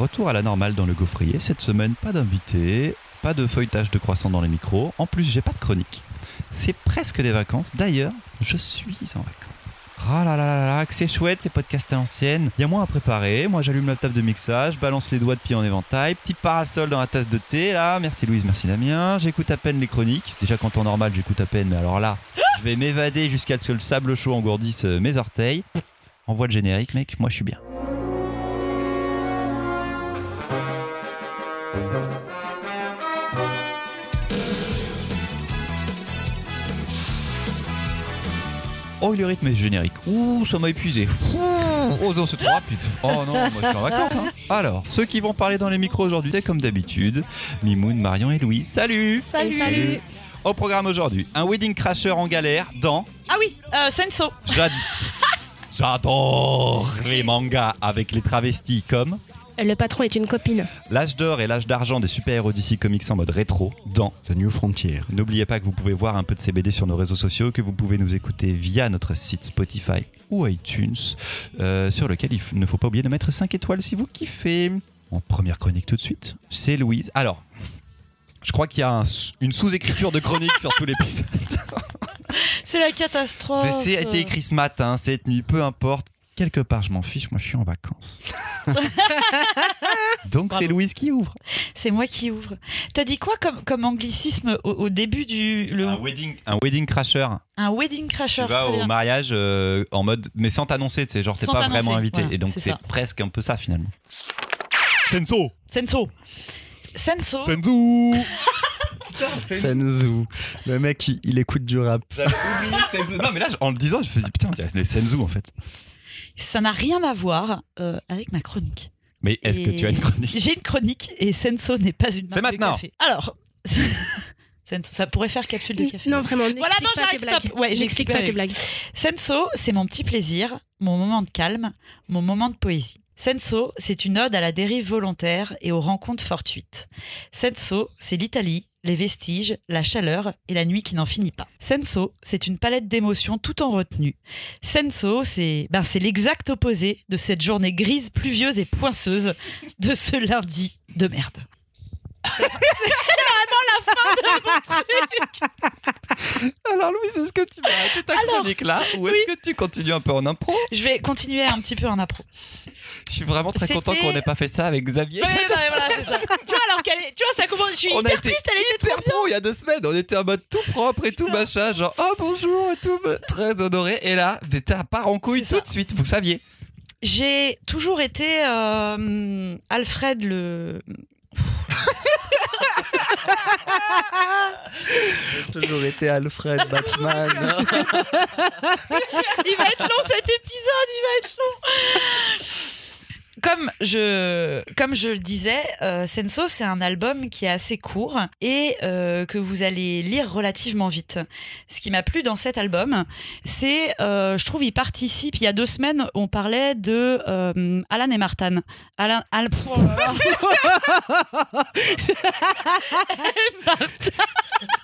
retour à la normale dans le gaufrier. Cette semaine, pas d'invité, pas de feuilletage de croissant dans les micros. En plus, j'ai pas de chronique. C'est presque des vacances. D'ailleurs, je suis en vacances. Oh là là là là, que c'est chouette ces podcasts à l'ancienne. Il y a moins à préparer. Moi, j'allume la table de mixage, balance les doigts de pied en éventail, petit parasol dans la tasse de thé là. Merci Louise, merci Damien. J'écoute à peine les chroniques. Déjà, quand en normal, j'écoute à peine, mais alors là, je vais m'évader jusqu'à ce que le sable chaud engourdisse euh, mes orteils. Envoie le générique, mec. Moi, je suis bien. Le rythme est générique. Ouh, ça m'a épuisé. Ouh, oh non, c'est trop rapide. Oh non, moi je suis en vacances. hein. Alors, ceux qui vont parler dans les micros aujourd'hui, c'est comme d'habitude, Mimoun, Marion et Louise. Salut Salut. Au programme aujourd'hui, un wedding crasher en galère dans... Ah oui, euh, Senso. J'ad- J'adore les mangas avec les travestis comme... Le patron est une copine. L'âge d'or et l'âge d'argent des super-héros DC Comics en mode rétro dans The New Frontier. N'oubliez pas que vous pouvez voir un peu de ces BD sur nos réseaux sociaux, que vous pouvez nous écouter via notre site Spotify ou iTunes, euh, sur lequel il ne faut pas oublier de mettre 5 étoiles si vous kiffez. En première chronique tout de suite, c'est Louise. Alors, je crois qu'il y a un une sous-écriture de chronique sur tout l'épisode. C'est la catastrophe. C'est été écrit ce matin, cette nuit, peu importe. Quelque part, je m'en fiche, moi je suis en vacances. Donc c'est. Louise qui ouvre. C'est moi qui ouvre. T'as dit quoi comme, comme anglicisme au, au début du. Le, Un wedding, un wedding crasher. un wedding crasher. tu vas au bien. mariage euh, en mode mais sans t'annoncer tu sais genre t'es pas vraiment invité voilà, et donc c'est c'est presque un peu ça finalement Senso Senso. Senso. Senzu Senzu. Le mec, il, il écoute du rap. j'avais oublié Senzu non mais là en le disant je me suis dit putain on dirait les Senzu en fait Ça n'a rien à voir euh, avec ma chronique. mais est-ce que tu as une chronique? J'ai une chronique et Senso n'est pas une marque C'est maintenant. de café. Alors, Senso, ça pourrait faire capsule de café. Non, vraiment. Voilà, non, j'arrête, stop. Ouais, j'explique j'explique pas pas tes blagues. Senso, c'est mon petit plaisir, mon moment de calme, mon moment de poésie. Senso, c'est une ode à la dérive volontaire et aux rencontres fortuites. Senso, c'est l'Italie, les vestiges, la chaleur et la nuit qui n'en finit pas. Senso, c'est une palette d'émotions tout en retenue. Senso, c'est ben, l'exact opposé de cette journée grise, pluvieuse et poinceuse de ce lundi de merde. C'est vraiment la fin de mon truc. alors Louise est-ce que tu vas arrêter ta Alors, chronique là ou est-ce que tu continues un peu en impro? Je vais continuer un petit peu en appro. je suis vraiment très content qu'on n'ait pas fait ça avec Xavier Ouais, non, mais voilà, c'est ça. Tu vois, alors est, tu vois, ça commence. Je suis on a hyper été triste, elle était hyper pro il y a deux semaines on était en mode tout propre et tout machin genre oh bonjour et tout très honoré et là t'as part en couille tout ça. de suite vous saviez J'ai toujours été euh, Alfred le. J'ai toujours été Alfred, Batman. Il va être long cet épisode, il va être long. Comme je, comme je le disais, euh, Senso, c'est un album qui est assez court et euh, que vous allez lire relativement vite. Ce qui m'a plu dans cet album, c'est, euh, je trouve, il participe. Il y a deux semaines, on parlait de euh, Alan et Martin. Alan, Al- oh là là. Il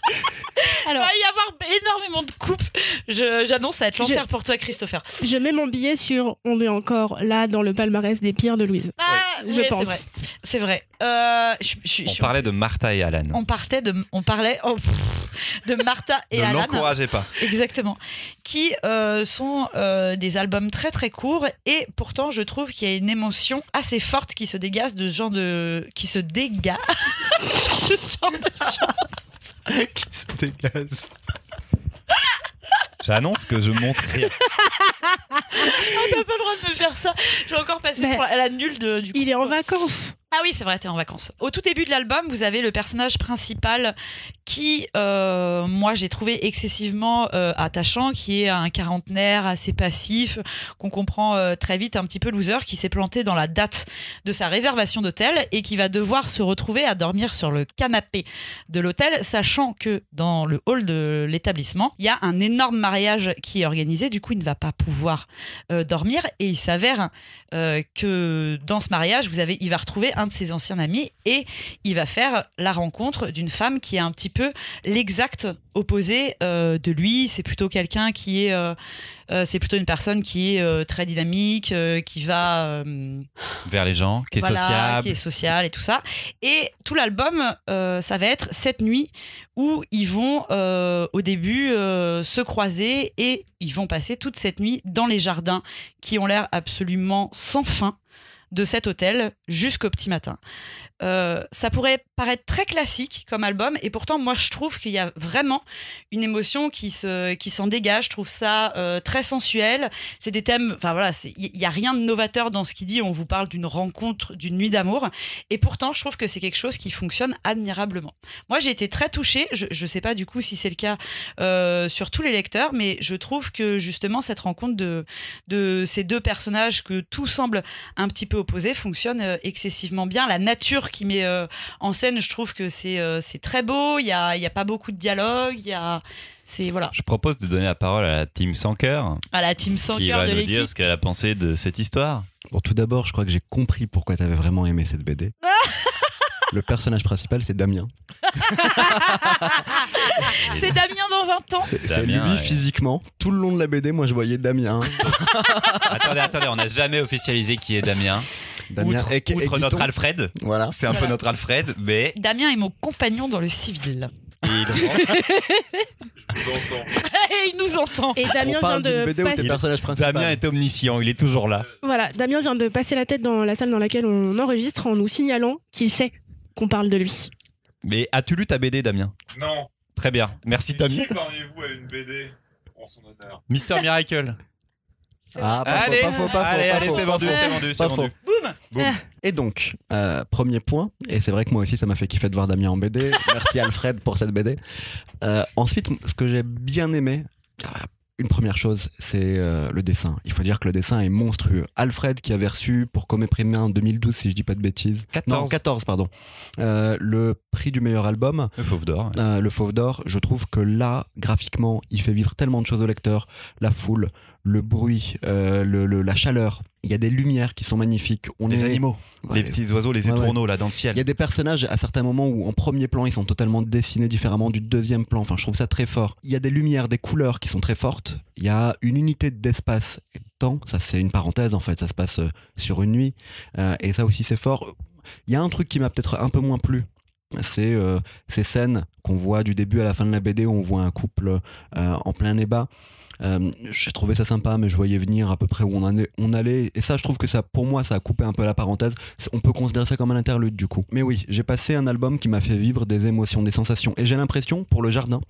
Alors, va y avoir énormément de coupes. J'annonce, ça va être l'enfer Je- pour toi, Christopher. je mets mon billet sur On est encore là dans le palmarès des pires de Louise. Ah, je pense. C'est vrai. Euh, je- on parlait de Martha et Alan on partait de, on parlait oh, pff, de Martha et ne Alan, l'encouragez pas exactement, qui euh, sont euh, des albums très très courts et pourtant je trouve qu'il y a une émotion assez forte qui se dégage de ce genre de, qui se dégage de ce genre de choses. Qui se dégage. J'annonce que je montre rien. T'as pas le droit de me faire ça. Je vais encore passer Mais- pour la, la nulle de, du Il est en vacances. Ah oui, c'est vrai, t'es en vacances. Au tout début de l'album, vous avez le personnage principal qui, euh, moi, j'ai trouvé excessivement euh, attachant, qui est un quarantenaire assez passif, qu'on comprend euh, très vite un petit peu loser, qui s'est planté dans la date de sa réservation d'hôtel et qui va devoir se retrouver à dormir sur le canapé de l'hôtel, sachant que dans le hall de l'établissement, il y a un énorme mariage qui est organisé. Du coup, il ne va pas pouvoir dormir et il s'avère que dans ce mariage, vous avez, il va retrouver un de ses anciens amis, et il va faire la rencontre d'une femme qui est un petit peu l'exact opposé euh, de lui. C'est plutôt quelqu'un qui est, euh, euh, c'est plutôt une personne qui est très dynamique, qui va Vers les gens, qui est sociable. qui est social et tout ça. Et tout l'album, ça va être cette nuit où ils vont au début se croiser et ils vont passer toute cette nuit dans les jardins qui ont l'air absolument sans fin de cet hôtel jusqu'au petit matin. Euh, ça pourrait paraître très classique comme album et pourtant moi je trouve qu'il y a vraiment une émotion qui se qui s'en dégage. Je trouve ça euh, très sensuel. C'est des thèmes enfin voilà il y a rien de novateur dans ce qu'il dit. On vous parle d'une rencontre d'une nuit d'amour et pourtant je trouve que c'est quelque chose qui fonctionne admirablement. Moi j'ai été très touchée. Je je sais pas du coup si c'est le cas euh, sur tous les lecteurs mais je trouve que justement cette rencontre de de ces deux personnages que tout semble un petit peu opposé fonctionne euh, excessivement bien. La nature qui met euh, en scène je trouve que c'est euh, c'est très beau. Il y a il y a pas beaucoup de dialogue il y a c'est voilà. Je propose de donner la parole à la team sans cœur, à la team sans qui cœur va de nous l'équipe. dire ce qu'elle a pensé de cette histoire. Bon, tout d'abord, je crois que j'ai compris pourquoi tu avais vraiment aimé cette BD. Le personnage principal, c'est Damien. c'est Damien dans 20 ans C'est lui ouais. physiquement. Tout le long de la BD, moi, je voyais Damien. attendez, attendez, on n'a jamais officialisé qui est Damien. Damien outre outre notre Alfred, Voilà. c'est un peu notre Alfred, mais Damien est mon compagnon dans le civil il- et il nous entend Et Damien vient de passer... personnage principal. Damien est omniscient, il est toujours là. Voilà, Damien vient de passer la tête dans la salle dans laquelle on enregistre en nous signalant qu'il sait qu'on parle de lui. Mais as-tu lu ta BD, Damien? Non. Très bien, merci Qui Damien. parmi vous a une BD en son honneur Mister Miracle. Ah, pas allez, faux, pas faux, pas faux. allez, allez, c'est vendu, c'est vendu, c'est Pas vendu. faux. boum Boum. Et donc, euh, premier point, et c'est vrai que moi aussi ça m'a fait kiffer de voir Damien en BD. Merci Alfred pour cette BD. Euh, ensuite, ce que j'ai bien aimé, euh, une première chose, c'est euh, le dessin. Il faut dire que le dessin est monstrueux. Alfred qui avait reçu pour Comé en 2012, si je dis pas de bêtises. 14. Non, 14, pardon. Euh, le prix du meilleur album. Le Fauve d'or. ouais. Euh, le Fauve d'Or, je trouve que là, graphiquement, il fait vivre tellement de choses au lecteur. La foule, le bruit, euh, le, le- la chaleur. Il y a des lumières qui sont magnifiques. On Les est- animaux, Ouais, les petits oiseaux, les Ouais, ouais. étourneaux là dans le ciel. Il y a des personnages à certains moments où en premier plan ils sont totalement dessinés différemment du deuxième plan. Enfin, je trouve ça très fort. Il y a des lumières, des couleurs qui sont très fortes. Il y a une unité d'espace et de temps. Ça, c'est une parenthèse en fait. Ça se passe euh, sur une nuit. Euh, et ça aussi, c'est fort. Il y a un truc qui m'a peut-être un peu moins plu. C'est euh, ces scènes qu'on voit du début à la fin de la BD où on voit un couple euh, en plein débat. Euh, j'ai trouvé ça sympa, mais je voyais venir à peu près où on, en est- on allait. Et ça, je trouve que ça, pour moi, ça a coupé un peu la parenthèse. On peut considérer ça comme un interlude, du coup. Mais oui, j'ai passé un album qui m'a fait vivre des émotions, des sensations. Et j'ai l'impression, pour le jardin,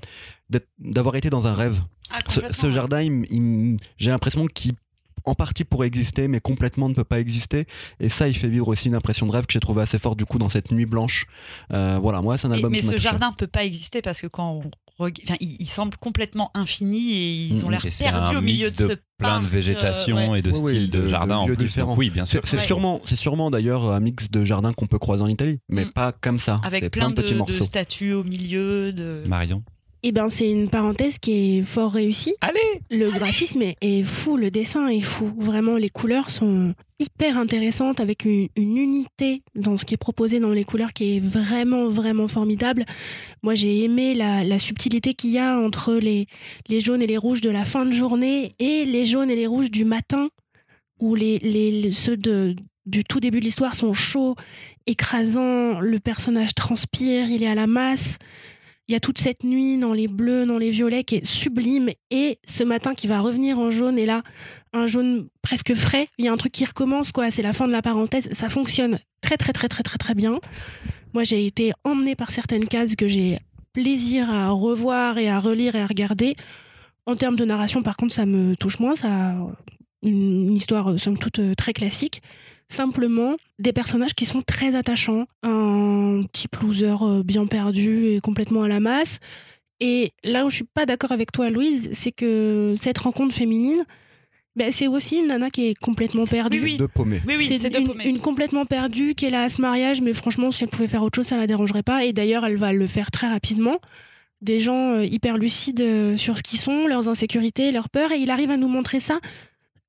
d'avoir été dans un rêve. Ah, Ce, jardin, j'ai l'impression qu'il en partie pourrait exister, mais complètement ne peut pas exister. Et ça, il fait vivre aussi une impression de rêve que j'ai trouvé assez forte du coup dans cette nuit blanche. Euh, voilà, moi, c'est un Mais, album mais qui m'a ce jardin peut pas exister parce que quand on enfin, il, il semble complètement infini et ils ont Mhm. l'air Et perdus au milieu mix de, de ce plein de végétation euh, ouais. et de Oui, oui, styles de, de- jardin de en lieux plus. différents. Donc oui, bien sûr. C'est Ouais. sûrement, c'est sûrement d'ailleurs un mix de jardins qu'on peut croiser en Italie, mais Mm. pas comme ça. avec plein plein de petits de, de morceaux. statues au milieu de Marion? Eh ben, c'est une parenthèse qui est fort réussie. Allez Le graphisme est, est fou, le dessin est fou. Vraiment, les couleurs sont hyper intéressantes avec une, une unité dans ce qui est proposé dans les couleurs qui est vraiment, vraiment formidable. Moi, j'ai aimé la, la subtilité qu'il y a entre les, les jaunes et les rouges de la fin de journée et les jaunes et les rouges du matin, où les, ceux de, du tout début de l'histoire sont chauds, écrasants, le personnage transpire, il est à la masse. Il y a toute cette nuit dans les bleus, dans les violets qui est sublime. Et ce matin qui va revenir en jaune, et là, un jaune presque frais. Il y a un truc qui recommence, quoi. C'est la fin de la parenthèse. Ça fonctionne très, très, très, très, très, très bien. Moi, j'ai été emmenée par certaines cases que j'ai plaisir à revoir et à relire et à regarder. En termes de narration, par contre, ça me touche moins. Ça une histoire, euh, somme toute, euh, très classique. Simplement, des personnages qui sont très attachants. Un type loser euh, bien perdu et complètement à la masse. Et là où je suis pas d'accord avec toi, Louise, c'est que cette rencontre féminine, ben, c'est aussi une nana qui est complètement perdue. Oui, oui. De paumé. Oui, oui, c'est une, paumés. une complètement perdue qui est là à ce mariage, mais franchement, si elle pouvait faire autre chose, ça la dérangerait pas. Et d'ailleurs, elle va le faire très rapidement. Des gens euh, hyper lucides euh, sur ce qu'ils sont, leurs insécurités, leurs peurs, et il arrive à nous montrer ça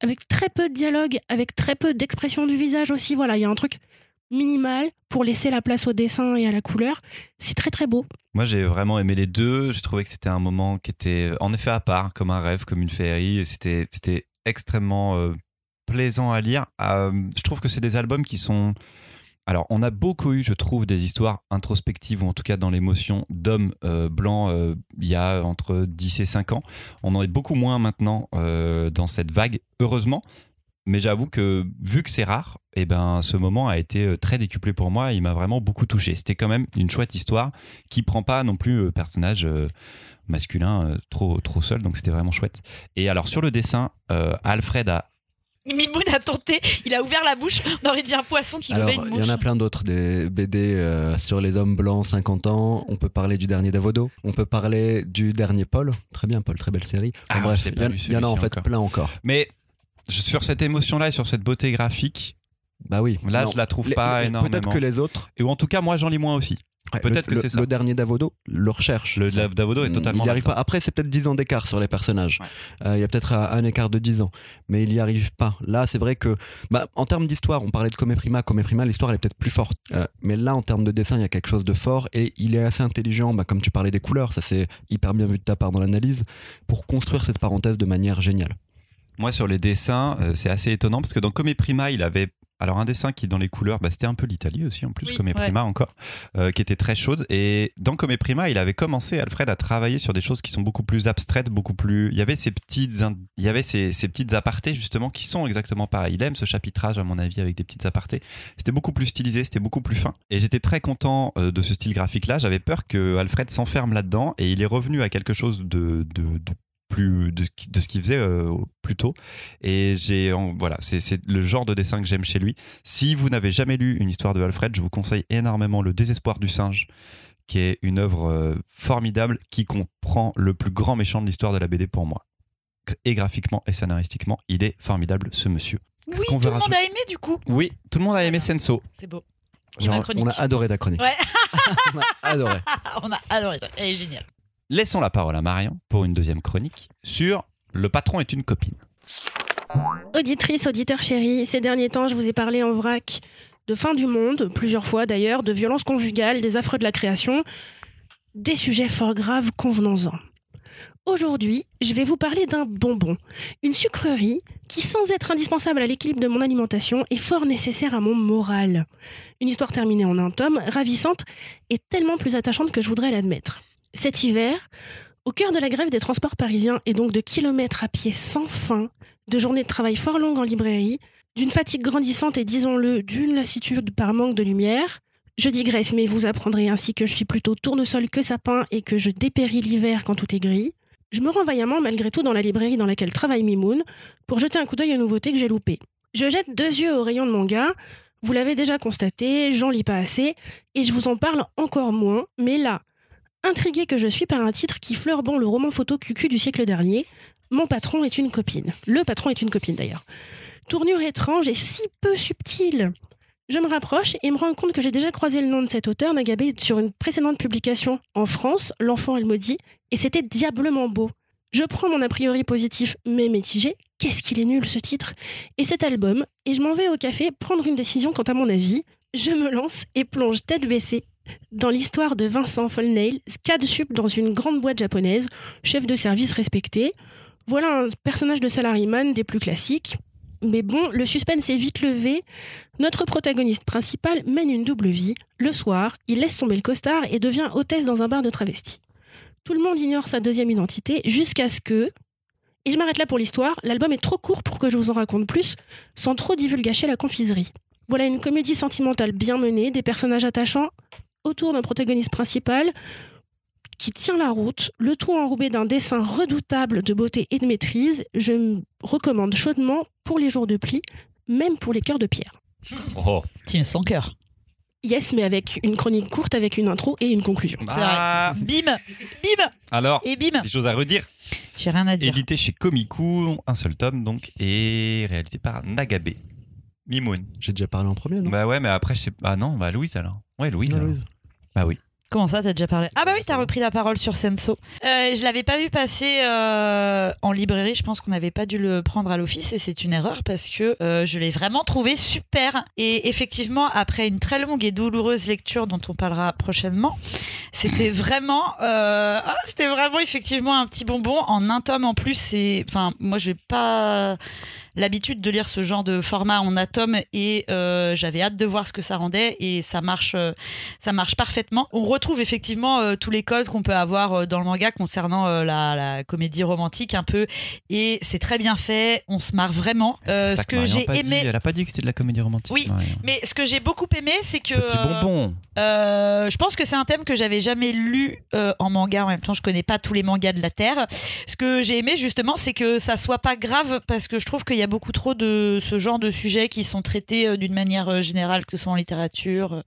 avec très peu de dialogue, avec très peu d'expression du visage aussi. Voilà, il y a un truc minimal pour laisser la place au dessin et à la couleur. C'est très très beau. Moi, j'ai vraiment aimé les deux. J'ai trouvé que c'était un moment qui était en effet à part, comme un rêve, comme une féerie. C'était, c'était extrêmement euh, plaisant à lire. Euh, je trouve que c'est des albums qui sont. Alors, on a beaucoup eu, je trouve, des histoires introspectives, ou en tout cas dans l'émotion d'hommes euh, blancs euh, il y a entre 10 et 5 ans. On en est beaucoup moins maintenant euh, dans cette vague, heureusement. Mais j'avoue que, vu que c'est rare, eh ben, ce moment a été très décuplé pour moi. Il m'a vraiment beaucoup touché. C'était quand même une chouette histoire qui prend pas non plus personnage masculin trop, trop seul. Donc, c'était vraiment chouette. Et alors, sur le dessin, Alfred a Mimoun a tenté, il a ouvert la bouche, on aurait dit un poisson qui Alors, une il y mouche. en a plein d'autres, des BD euh, sur les hommes blancs 50 ans. On peut parler du dernier Davodo. On peut parler du dernier Paul. Très bien, Paul, très belle série. Enfin, Ah, bref, il y, en- y a en fait encore. plein encore. Mais sur cette émotion-là et sur cette beauté graphique, Bah oui. là, Non, je la trouve les- pas les- énormément. Peut-être que les autres. Et ou en tout cas, moi, j'en lis moins aussi. Ouais, Peut-être le- que c'est le- ça. Le dernier Davodo le recherche. Le Ça. Davodo est totalement. Il y arrive pas. Après, c'est peut-être 10 ans d'écart sur les personnages. Ouais. Euh, il y a peut-être un, un écart de 10 ans, mais il y arrive pas. Là, c'est vrai que, bah, en termes d'histoire, on parlait de Come Prima. Come Prima, l'histoire elle est peut-être plus forte. Euh, mais là, en termes de dessin, il y a quelque chose de fort et il est assez intelligent. Bah, comme tu parlais des couleurs, ça c'est hyper bien vu de ta part dans l'analyse pour construire cette parenthèse de manière géniale. Moi, sur les dessins, euh, c'est assez étonnant parce que dans Come Prima, il avait. Alors, un dessin qui, dans les couleurs, bah, c'était un peu l'Italie aussi, en plus, Oui, ouais. Prima encore, euh, qui était très chaude. Et dans Come Prima, il avait commencé, Alfred, à travailler sur des choses qui sont beaucoup plus abstraites, beaucoup plus. Il y avait ces petites, in- il y avait ces, ces petites apartés, justement, qui sont exactement pareils. Il aime ce chapitrage, à mon avis, avec des petites apartés. C'était beaucoup plus stylisé, c'était beaucoup plus fin. Et j'étais très content euh, de ce style graphique-là. J'avais peur que Alfred s'enferme là-dedans et il est revenu à quelque chose de, de, de plus de, de ce qu'il faisait euh, plus tôt et j'ai voilà c'est le genre de dessin que j'aime chez lui si vous n'avez jamais lu une histoire de Alfred je vous conseille énormément le désespoir du singe qui est une œuvre euh, formidable qui comprend le plus grand méchant de l'histoire de la BD pour moi et graphiquement et scénaristiquement il est formidable ce monsieur Oui, qu'on tout le monde a aimé du coup. oui tout le monde a aimé Senso C'est beau. Genre, on a adoré ta chronique. Ouais. on a adoré. On a adoré. Elle est géniale. Laissons la parole à Marion pour une deuxième chronique sur le patron est une copine Auditrice, auditeur chéri, ces derniers temps, je vous ai parlé en vrac de fin du monde, plusieurs fois d'ailleurs, de violence conjugale, des affreux de la création, des sujets fort graves, convenons-en. Aujourd'hui, je vais vous parler d'un bonbon, une sucrerie qui, sans être indispensable à l'équilibre de mon alimentation, est fort nécessaire à mon moral. Une histoire terminée en un tome, ravissante et tellement plus attachante que je voudrais l'admettre. Cet hiver, au cœur de la grève des transports parisiens et donc de kilomètres à pied sans fin, de journées de travail fort longues en librairie, d'une fatigue grandissante et disons-le, d'une lassitude par manque de lumière. Je digresse, mais vous apprendrez ainsi que je suis plutôt tournesol que sapin et que je dépéris l'hiver quand tout est gris. Je me rends vaillamment malgré tout dans la librairie dans laquelle travaille Mimoun pour jeter un coup d'œil aux nouveautés que j'ai loupées. Je jette deux yeux au rayon de manga. Vous l'avez déjà constaté, j'en lis pas assez et je vous en parle encore moins, mais là, intrigué que je suis par un titre qui fleure bon le roman photo cucu du siècle dernier, mon patron est une copine. Le patron est une copine d'ailleurs. Tournure étrange et si peu subtile. Je me rapproche et me rends compte que j'ai déjà croisé le nom de cet auteur Nagabé sur une précédente publication en France, L'enfant et le maudit, et c'était diablement beau. Je prends mon a priori positif mais mitigé. Qu'est-ce qu'il est nul ce titre Et cet album, et je m'en vais au café prendre une décision quant à mon avis. Je me lance et plonge tête baissée dans l'histoire de Vincent Folnail, SCAD sup dans une grande boîte japonaise, chef de service respecté. Voilà un personnage de salaryman des plus classiques. Mais bon, le suspense est vite levé. Notre protagoniste principal mène une double vie. Le soir, il laisse tomber le costard et devient hôtesse dans un bar de travestis. Tout le monde ignore sa deuxième identité jusqu'à ce que... Et je m'arrête là pour l'histoire, l'album est trop court pour que je vous en raconte plus, sans trop divulgacher la confiserie. Voilà une comédie sentimentale bien menée, des personnages attachants autour d'un protagoniste principal qui tient la route, le tout enrobé d'un dessin redoutable de beauté et de maîtrise. Je me recommande chaudement pour les jours de pli, même pour les cœurs de pierre. oh Team son cœur. Yes, mais avec une chronique courte, avec une intro et une conclusion. Vrai. Bim Bim alors Et bim des choses à redire J'ai rien à dire. édité chez Komiku un seul tome donc et réalisé par Nagabe Mimoun J'ai déjà parlé en premier, non? Bah ouais, mais après, je sais pas. Ah non, bah Louise alors. Ouais, Louise. Non, alors. Louise. Bah oui. Comment ça, t'as déjà parlé? Ah bah oui, t'as repris la parole sur Senso. Euh, je l'avais pas vu passer euh, en librairie. Je pense qu'on n'avait pas dû le prendre à l'office et c'est une erreur parce que euh, je l'ai vraiment trouvé super. Et effectivement, après une très longue et douloureuse lecture dont on parlera prochainement, c'était vraiment, ah, c'était vraiment effectivement un petit bonbon en un tome en plus. C'est, enfin, moi, je vais pas l'habitude de lire ce genre de format en atome et euh, j'avais hâte de voir ce que ça rendait et ça marche euh, ça marche parfaitement on retrouve effectivement euh, tous les codes qu'on peut avoir dans le manga concernant la, la comédie romantique un peu et c'est très bien fait on se marre vraiment ce que j'ai aimé dit. Elle a pas dit que c'était de la comédie romantique. Oui, mais ce que j'ai beaucoup aimé c'est que Petit bonbon. je pense que c'est un thème que j'avais jamais lu en manga. En même temps, je connais pas tous les mangas de la Terre. Ce que j'ai aimé justement, c'est que ça soit pas grave parce que je trouve qu'il y a beaucoup trop de ce genre de sujets qui sont traités euh, d'une manière euh, générale, que ce soit en littérature, euh,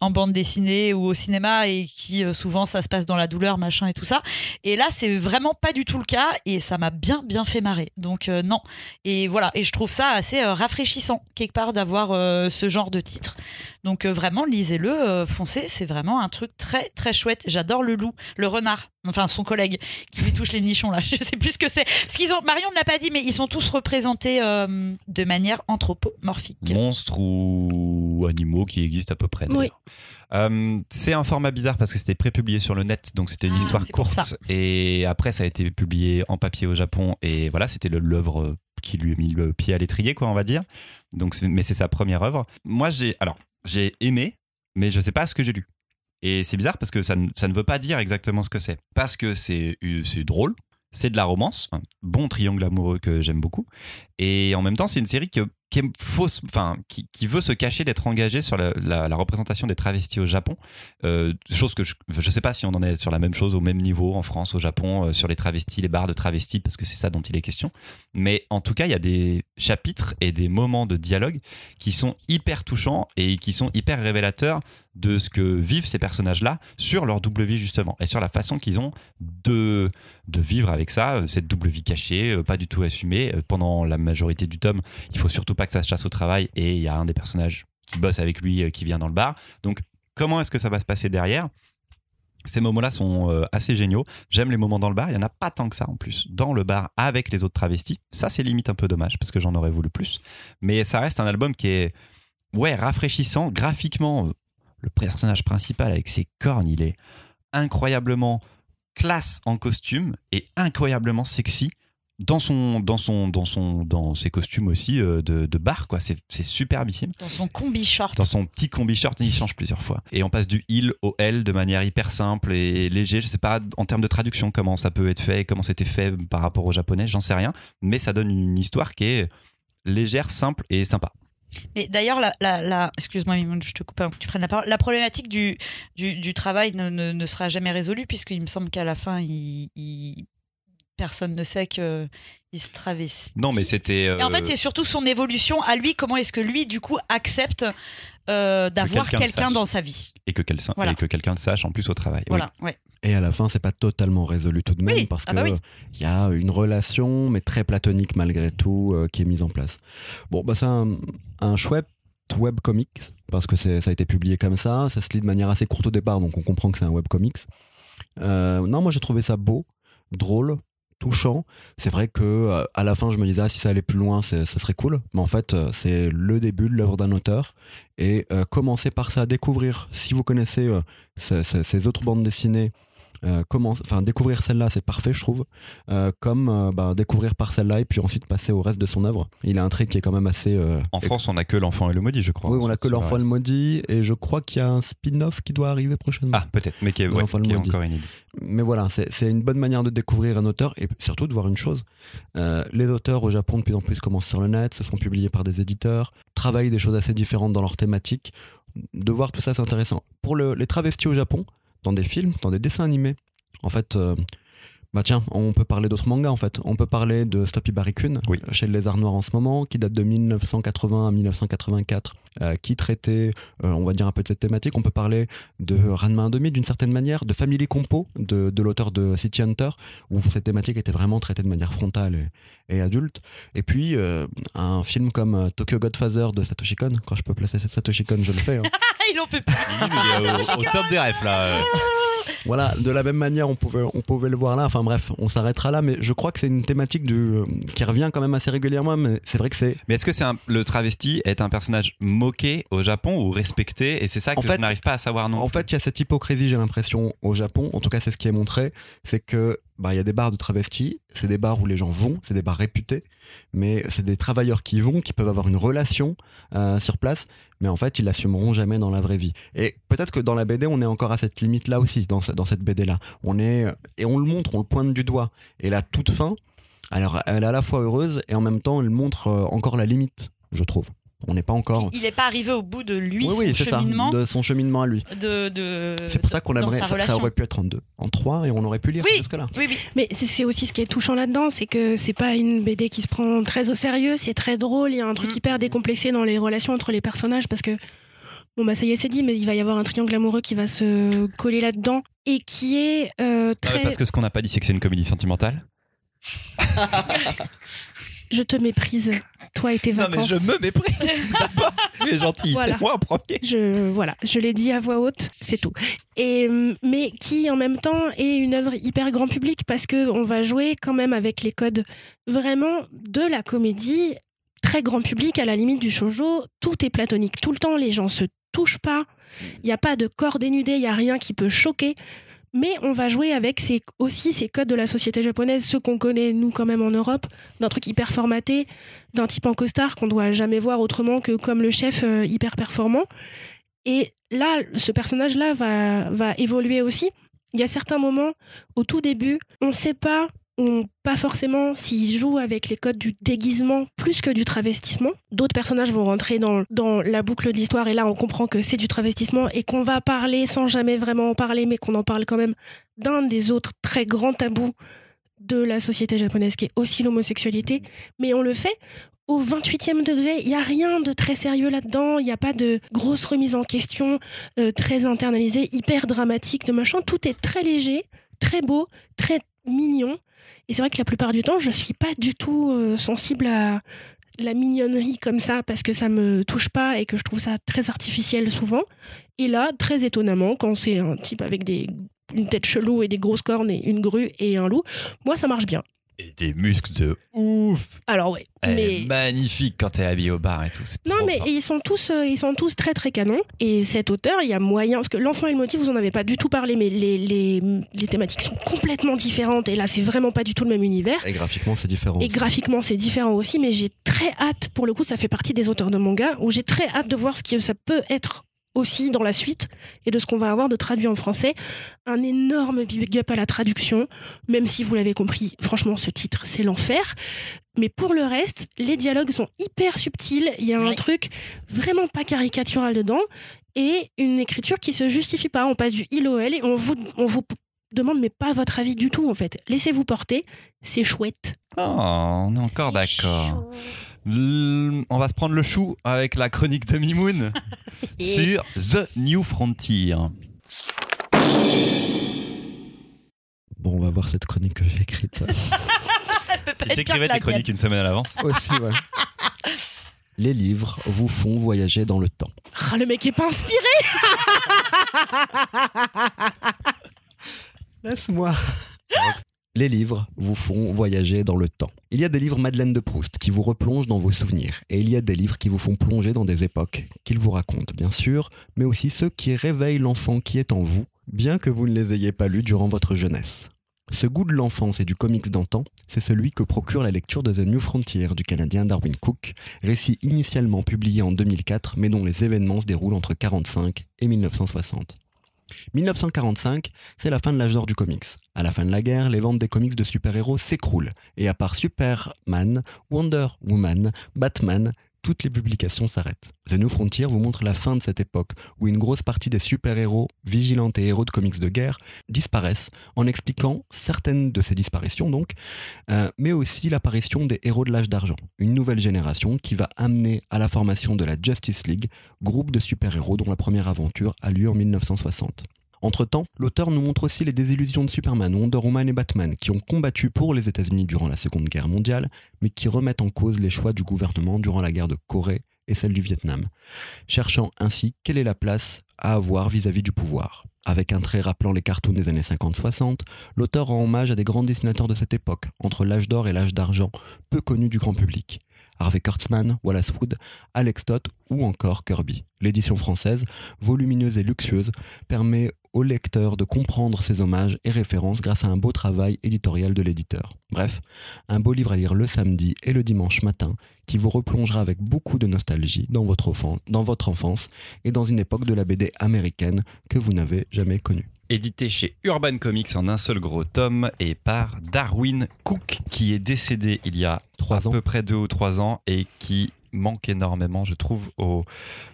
en bande dessinée ou au cinéma, et qui souvent ça se passe dans la douleur, machin et tout ça. Et là, c'est vraiment pas du tout le cas, et ça m'a bien bien fait marrer. Donc non. Et voilà. Et je trouve ça assez rafraîchissant quelque part d'avoir ce genre de titre. Donc euh, vraiment, lisez-le, euh, foncez, c'est vraiment un truc très très chouette. J'adore le loup, le renard, enfin son collègue qui lui touche les nichons là. Je sais plus ce que c'est. Parce qu'ils ont, Marion ne l'a pas dit, mais ils sont tous représentés euh, de manière anthropomorphique. Monstres ou animaux qui existent à peu près. Oui. Euh, c'est un format bizarre parce que c'était prépublié sur le net, donc c'était une Ah, histoire courte. ça. Et après, ça a été publié en papier au Japon. Et voilà, c'était le- l'œuvre qui lui a mis le pied à l'étrier, quoi, on va dire. Donc, mais c'est sa première œuvre. Moi, j'ai alors j'ai aimé, mais je sais pas ce que j'ai lu. Et c'est bizarre parce que ça ne, ça ne veut pas dire exactement ce que c'est. Parce que c'est euh, c'est drôle, c'est de la romance, un bon triangle amoureux que j'aime beaucoup. Et en même temps, c'est une série qui, enfin, qui, qui veut se cacher d'être engagée sur la représentation des travestis au Japon. Euh, chose que je ne sais pas si on en est sur la même chose au même niveau en France, au Japon, euh, sur les travestis, les bars de travestis, parce que c'est ça dont il est question. Mais en tout cas, il y a des chapitres et des moments de dialogue qui sont hyper touchants et qui sont hyper révélateurs de ce que vivent ces personnages-là sur leur double vie justement et sur la façon qu'ils ont de, de vivre avec ça, euh, cette double vie cachée, euh, pas du tout assumée. Euh, Pendant la majorité du tome, il faut surtout pas que ça se chasse au travail et il y a un des personnages qui bosse avec lui qui vient dans le bar. Donc comment est-ce que ça va se passer derrière? Ces moments-là sont assez géniaux. J'aime les moments dans le bar. Il n'y en a pas tant que ça en plus. Dans le bar avec les autres travestis. Ça, c'est limite un peu dommage parce que j'en aurais voulu plus. Mais ça reste un album qui est ouais, rafraîchissant. Graphiquement, le personnage principal avec ses cornes, il est incroyablement classe en costume et incroyablement sexy dans son dans son dans son dans ses costumes aussi euh, de, de bar quoi c'est c'est superbissime Dans son combi short. dans son petit combi short, il change plusieurs fois. Et on passe du il au elle de manière hyper simple et léger. Je sais pas en termes de traduction comment ça peut être fait, comment c'était fait par rapport au japonais, j'en sais rien. Mais ça donne une histoire qui est légère, simple et sympa. Mais d'ailleurs, la, la, la- excuse-moi, je te coupe avant que tu prennes la parole. La problématique du, du, du travail ne, ne, ne sera jamais résolue, puisqu'il me semble qu'à la fin, il, il- personne ne sait qu'il se travestit. Non, mais c'était. Et en fait, euh, c'est surtout son évolution à lui. Comment est-ce que lui, du coup, accepte euh, d'avoir quelqu'un dans sa vie? Et que, quel- Voilà. et que quelqu'un le sache en plus au travail. Oui. Voilà, ouais. Et à la fin, c'est pas totalement résolu tout de même Oui, parce ah que bah oui. il y a une relation, mais très platonique malgré tout, euh, qui est mise en place. Bon, bah c'est un, un chouette webcomic parce que ça a été publié comme ça. Ça se lit de manière assez courte au départ, donc on comprend que c'est un webcomics. Euh, non, moi j'ai trouvé ça beau, drôle, touchant. C'est vrai que euh, à la fin, je me disais ah, si ça allait plus loin, ça serait cool. Mais en fait, euh, c'est le début de l'œuvre d'un auteur et euh, commencez par ça, découvrir. Si vous connaissez euh, ces autres bandes dessinées euh, comment, enfin découvrir celle-là, c'est parfait, je trouve. Euh, comme euh, bah, découvrir par celle-là et puis ensuite passer au reste de son œuvre. Il a un trait qui est quand même assez. euh, En France, on a que l'enfant et le maudit, je crois. oui, on a que l'enfant le reste. maudit et je crois qu'il y a un spin-off qui doit arriver prochainement. Ah, peut-être, mais qui est, ouais, le qui est encore inédit. Mais voilà, c'est une bonne manière de découvrir un auteur et surtout de voir une chose. Les auteurs au Japon de plus en plus commencent sur le net, se font publier par des éditeurs, travaillent des choses assez différentes dans leur thématique. De voir tout ça, c'est intéressant. Pour le- les travestis au Japon, dans des films, dans des dessins animés, en fait, euh, bah tiens, on peut parler d'autres mangas en fait. On peut parler de Stop Ibarikun Oui. chez le Lézard Noir en ce moment, qui date de 1980 à 1984, euh, qui traitait, euh, on va dire un peu de cette thématique. On peut parler de Ranma 1,5 d'une certaine manière, de Family Compo de, de l'auteur de City Hunter, où cette thématique était vraiment traitée de manière frontale et adulte. Et puis, euh, un film comme euh, Tokyo Godfather de Satoshi Kon, quand je peux placer Satoshi Kon, je le fais. hein. Il en peut plus. Il est au, au top des refs là. Voilà, de la même manière, on pouvait, on pouvait le voir là. Enfin bref, on s'arrêtera là, mais je crois que c'est une thématique du, euh, qui revient quand même assez régulièrement. Mais c'est vrai que c'est. Mais est-ce que c'est un- le travesti est un personnage moqué au Japon ou respecté? Et c'est ça que En fait- je n'arrive pas à savoir non. En fait, il y a cette hypocrisie, j'ai l'impression, au Japon. En tout cas, c'est ce qui est montré. C'est que bah, il y a des bars de travestis. C'est des bars où les gens vont. C'est des bars réputés. Mais c'est des travailleurs qui vont, qui peuvent avoir une relation euh, sur place. Mais en fait, ils l'assumeront jamais dans la vraie vie. Et peut-être que dans la BD, on est encore à cette limite-là aussi, dans cette BD-là. On est et on le montre, on le pointe du doigt. Et la toute fin, alors elle est à la fois heureuse et en même temps, elle montre euh, encore la limite, je trouve. On n'est pas encore. Il n'est pas arrivé au bout de lui, oui, oui, son c'est ça, cheminement. de son cheminement à lui. De, de- C'est pour ça qu'on aimerait. Ça, ça aurait pu être en deux, en trois, et on aurait pu lire Oui. jusque-là. Oui, oui. Mais c'est aussi ce qui est touchant là-dedans, c'est que c'est pas une BD qui se prend très au sérieux, c'est très drôle, il y a un truc Mm. hyper décomplexé dans les relations entre les personnages parce que bon bah ça y est c'est dit, mais il va y avoir un triangle amoureux qui va se coller là-dedans et qui est euh, mais très. parce que ce qu'on n'a pas dit, c'est que c'est une comédie sentimentale. Je te méprise, toi et tes vacances. méprise. D'abord, tu es gentil, Voilà. c'est moi en premier. Je voilà, je l'ai dit à voix haute, c'est tout. Et euh, mais qui en même temps est une œuvre hyper grand public parce que on va jouer quand même avec les codes vraiment de la comédie très grand public à la limite du shoujo, tout est platonique tout le temps, les gens se touchent pas, il n'y a pas de corps dénudé, il y a rien qui peut choquer. Mais on va jouer avec ces, aussi ces codes de la société japonaise, ceux qu'on connaît nous quand même en Europe, d'un truc hyper formaté, d'un type en costard qu'on doit jamais voir autrement que comme le chef euh, hyper performant. Et là, ce personnage-là va, va évoluer aussi. Il y a certains moments, au tout début, on ne sait pas, pas forcément, s'il joue avec les codes du déguisement plus que du travestissement. D'autres personnages vont rentrer dans, dans la boucle de l'histoire et là, on comprend que c'est du travestissement et qu'on va parler sans jamais vraiment en parler, mais qu'on en parle quand même d'un des autres très grands tabous de la société japonaise, qui est aussi l'homosexualité. Mais on le fait au 28e degré, il n'y a rien de très sérieux là-dedans, il n'y a pas de grosse remise en question euh, très internalisée, hyper dramatique, de machin. Tout est très léger, très beau, très mignon. C'est vrai que la plupart du temps, je suis pas du tout euh, sensible à la mignonnerie comme ça, parce que ça me touche pas et que je trouve ça très artificiel souvent. Et là, très étonnamment, quand c'est un type avec une tête chelou et des grosses cornes et une grue et un loup, moi ça marche bien. Et des muscles de ouf. Alors ouais, Elle mais... est magnifique quand t'es habillé au bar et tout. c'est Non, trop mais ils sont tous, euh, ils sont tous très très canons. Et cet auteur, il y a moyen, parce que l'enfant et le motif, vous en avez pas du tout parlé, mais les, les, les thématiques sont complètement différentes. Et là, c'est vraiment pas du tout le même univers. Et graphiquement, c'est différent. Et aussi. graphiquement, c'est différent aussi, mais j'ai très hâte, pour le coup, ça fait partie des auteurs de manga, où j'ai très hâte de voir ce que ça peut être aussi dans la suite et de ce qu'on va avoir de traduit en français. Un énorme big up à la traduction, même si vous l'avez compris, franchement, ce titre, c'est l'enfer. Mais pour le reste, les dialogues sont hyper subtils, il y a un Oui. truc vraiment pas caricatural dedans et une écriture qui se justifie pas. On passe du il au elle et on vous, on vous demande mais pas votre avis du tout en fait. Laissez-vous porter, c'est chouette. Oh, on est encore d'accord. On va se prendre le chou avec la chronique de Mimoun sur The New Frontier. Bon, on va voir cette chronique que j'ai écrite Si t'écrivais tes chroniques une semaine à l'avance. aussi. ouais. Les livres vous font voyager dans le temps. Ah, le mec est pas inspiré Laisse-moi. Les livres vous font voyager dans le temps. Il y a des livres Madeleine de Proust qui vous replongent dans vos souvenirs, et il y a des livres qui vous font plonger dans des époques, qu'ils vous racontent bien sûr, mais aussi ceux qui réveillent l'enfant qui est en vous, bien que vous ne les ayez pas lus durant votre jeunesse. Ce goût de l'enfance et du comics d'antan, c'est celui que procure la lecture de The New Frontier du Canadien Darwin Cook, récit initialement publié en 2004 mais dont les événements se déroulent entre 1945 et 1960. 1945, c'est la fin de l'âge d'or du comics. À la fin de la guerre, les ventes des comics de super-héros s'écroulent. Et à part Superman, Wonder Woman, Batman, toutes les publications s'arrêtent. The New Frontier vous montre la fin de cette époque où une grosse partie des super-héros, vigilantes et héros de comics de guerre disparaissent en expliquant certaines de ces disparitions donc, euh, mais aussi l'apparition des héros de l'âge d'argent, une nouvelle génération qui va amener à la formation de la Justice League, groupe de super-héros dont la première aventure a lieu en 1960. Entre-temps, l'auteur nous montre aussi les désillusions de Superman, Wonder Woman et Batman, qui ont combattu pour les États-Unis durant la Seconde Guerre mondiale, mais qui remettent en cause les choix du gouvernement durant la guerre de Corée et celle du Vietnam, cherchant ainsi quelle est la place à avoir vis-à-vis du pouvoir. Avec un trait rappelant les cartoons des années 50-60, l'auteur rend hommage à des grands dessinateurs de cette époque, entre l'âge d'or et l'âge d'argent, peu connus du grand public. Harvey Kurtzman, Wallace Wood, Alex Toth ou encore Kirby. L'édition française, volumineuse et luxueuse, permet au lecteur de comprendre ces hommages et références grâce à un beau travail éditorial de l'éditeur. Bref, un beau livre à lire le samedi et le dimanche matin qui vous replongera avec beaucoup de nostalgie dans votre, enfance, dans votre enfance et dans une époque de la BD américaine que vous n'avez jamais connue édité chez Urban Comics en un seul gros tome et par Darwin Cook qui est décédé il y a Trois à ans. peu près deux ou trois ans et qui manque énormément, je trouve, au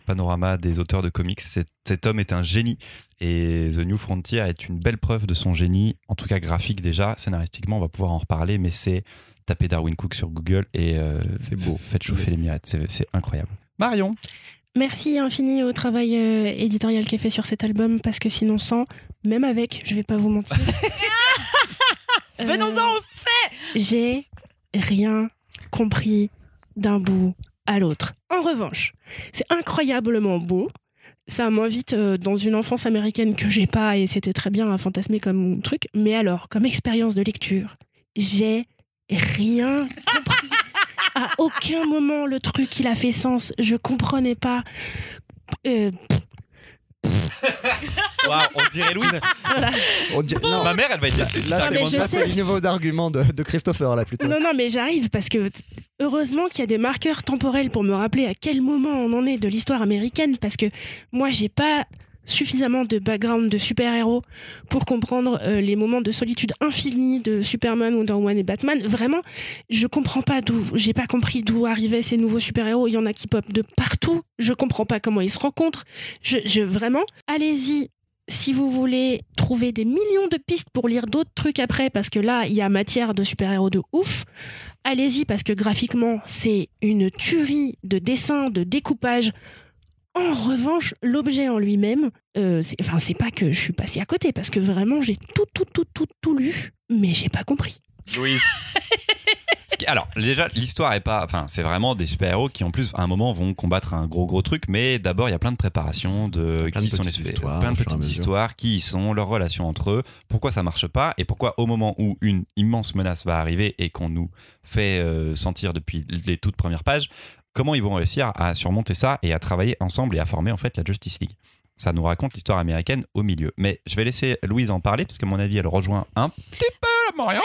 panorama des auteurs de comics. Cet, cet homme est un génie et The New Frontier est une belle preuve de son génie, en tout cas graphique déjà. Scénaristiquement, on va pouvoir en reparler, mais c'est taper Darwin Cook sur Google et euh, C'est beau. Faites chauffer les mirettes, c'est incroyable. Marion, Merci infini au travail euh, éditorial qui est fait sur cet album parce que sinon sans, même avec, je vais pas vous mentir. euh, Venons-en au fait J'ai rien compris d'un bout à l'autre. En revanche, c'est incroyablement beau. Ça m'invite euh, dans une enfance américaine que j'ai pas et c'était très bien à fantasmer comme truc. Mais alors, comme expérience de lecture, j'ai rien compris. À aucun moment le truc il a fait sens. Je comprenais pas. Euh, on dirait Louise. voilà. On dit- non, Ma mère, elle va être déçue. si là, t'arrives mais en je là, face. sais. c'est le niveau d'argument de, de Christopher, là, plutôt. Non, non, mais j'arrive parce que t- heureusement qu'il y a des marqueurs temporels pour me rappeler à quel moment on en est de l'histoire américaine parce que moi, j'ai pas suffisamment de background de super-héros pour comprendre euh, les moments de solitude infinie de Superman, Wonder Woman et Batman. Vraiment, je comprends pas d'où, j'ai pas compris d'où arrivaient ces nouveaux super-héros. Il y en a qui pop de partout. Je comprends pas comment ils se rencontrent. Je, vraiment, allez-y. Si vous voulez trouver des millions de pistes pour lire d'autres trucs après, parce que là, il y a matière de super-héros de ouf, allez-y parce que graphiquement, c'est une tuerie de dessin, de découpage. En revanche, l'objet en lui-même, euh, c'est- enfin, c'est pas que je suis passée à côté, parce que vraiment, j'ai tout, tout, tout, tout, tout lu, mais j'ai pas compris. Louise. Alors, déjà, l'histoire est pas. Enfin, c'est vraiment des super-héros qui, en plus, à un moment, vont combattre un gros, gros truc. Mais d'abord, il y a plein de préparations de Plein qui de sont les super histoires, plein de petites histoires, qui sont, leurs relations entre eux, pourquoi ça marche pas et pourquoi, au moment où une immense menace va arriver et qu'on nous fait euh, sentir depuis les toutes premières pages, comment ils vont réussir à surmonter ça et à travailler ensemble et à former en fait la Justice League. Ça nous raconte l'histoire américaine au milieu. Mais je vais laisser Louise en parler parce que à mon avis, elle rejoint un petit peu la Marion.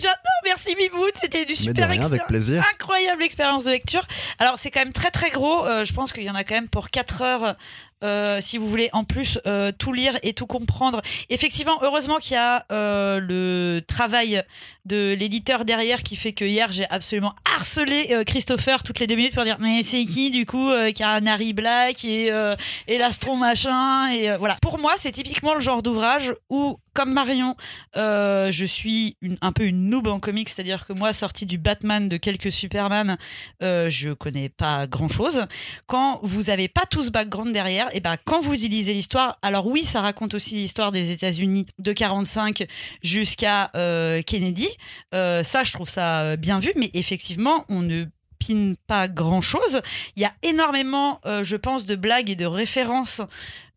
J'adore, merci Mimoun, c'était du super rien, avec plaisir. incroyable expérience de lecture. Alors c'est quand même très très gros. Euh, je pense qu'il y en a quand même pour 4 heures. Euh, si vous voulez en plus euh, tout lire et tout comprendre. Effectivement, heureusement qu'il y a euh, le travail de l'éditeur derrière qui fait que hier j'ai absolument harcelé euh, Christopher toutes les deux minutes pour dire mais c'est qui du coup euh, qui a Nari Black et, euh, et l'Astron machin et euh, voilà. Pour moi c'est typiquement le genre d'ouvrage où comme Marion euh, je suis un peu une noob en comics, c'est-à-dire que moi, sorti du Batman, de quelques Superman, euh, je connais pas grand-chose. Quand vous avez pas tout ce background derrière, et ben quand vous y lisez l'histoire, alors oui, ça raconte aussi l'histoire des États-Unis de 45 jusqu'à euh, Kennedy. Euh, ça, je trouve ça bien vu, mais effectivement, on ne pine pas grand chose. Il y a énormément, euh, je pense, de blagues et de références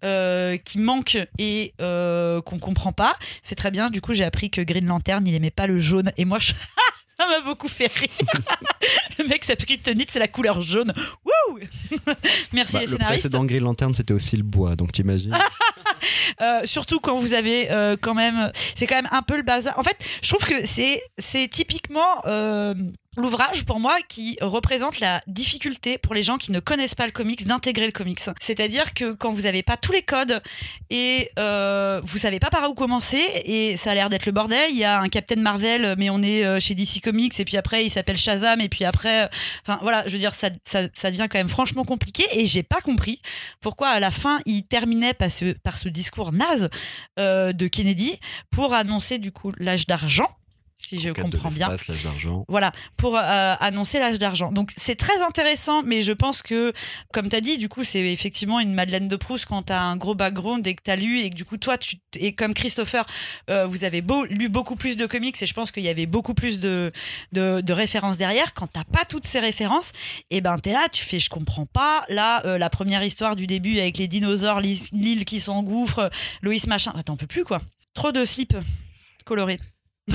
euh, qui manquent et euh, qu'on comprend pas. C'est très bien. Du coup, j'ai appris que Green Lantern, il aimait pas le jaune. Et moi, je- ça m'a beaucoup fait rire. le mec, sa kryptonite, c'est la couleur jaune. Wouh Merci Bah, les le scénaristes. précédent Green Lantern, c'était aussi le bois, donc t'imagines. Euh, surtout quand vous avez euh, quand même, c'est quand même un peu le bazar. En fait, je trouve que c'est typiquement euh, l'ouvrage pour moi qui représente la difficulté pour les gens qui ne connaissent pas le comics d'intégrer le comics. C'est-à-dire que quand vous n'avez pas tous les codes et euh, vous savez pas par où commencer et ça a l'air d'être le bordel. Il y a un Captain Marvel, mais on est chez DC Comics et puis après il s'appelle Shazam et puis après, enfin voilà, je veux dire ça, ça, ça devient quand même franchement compliqué et j'ai pas compris pourquoi à la fin il terminait par ce, par ce discours naze euh, de Kennedy pour annoncer du coup l'âge d'argent. Si je de comprends bien. l'âge d'argent. Voilà, pour euh, annoncer l'âge d'argent. Donc c'est très intéressant, mais je pense que, comme tu as dit, du coup, c'est effectivement une Madeleine de Proust quand tu as un gros background et que tu as lu, et que du coup, toi, tu, et comme Christopher, euh, vous avez beau, lu beaucoup plus de comics, et je pense qu'il y avait beaucoup plus de, de, de références derrière. Quand t'as pas toutes ces références, et ben t'es là, tu fais, je comprends pas. Là, euh, la première histoire du début avec les dinosaures, l'île qui s'engouffre, Loïs machin, ah, t'en peux plus quoi. Trop de slips colorés.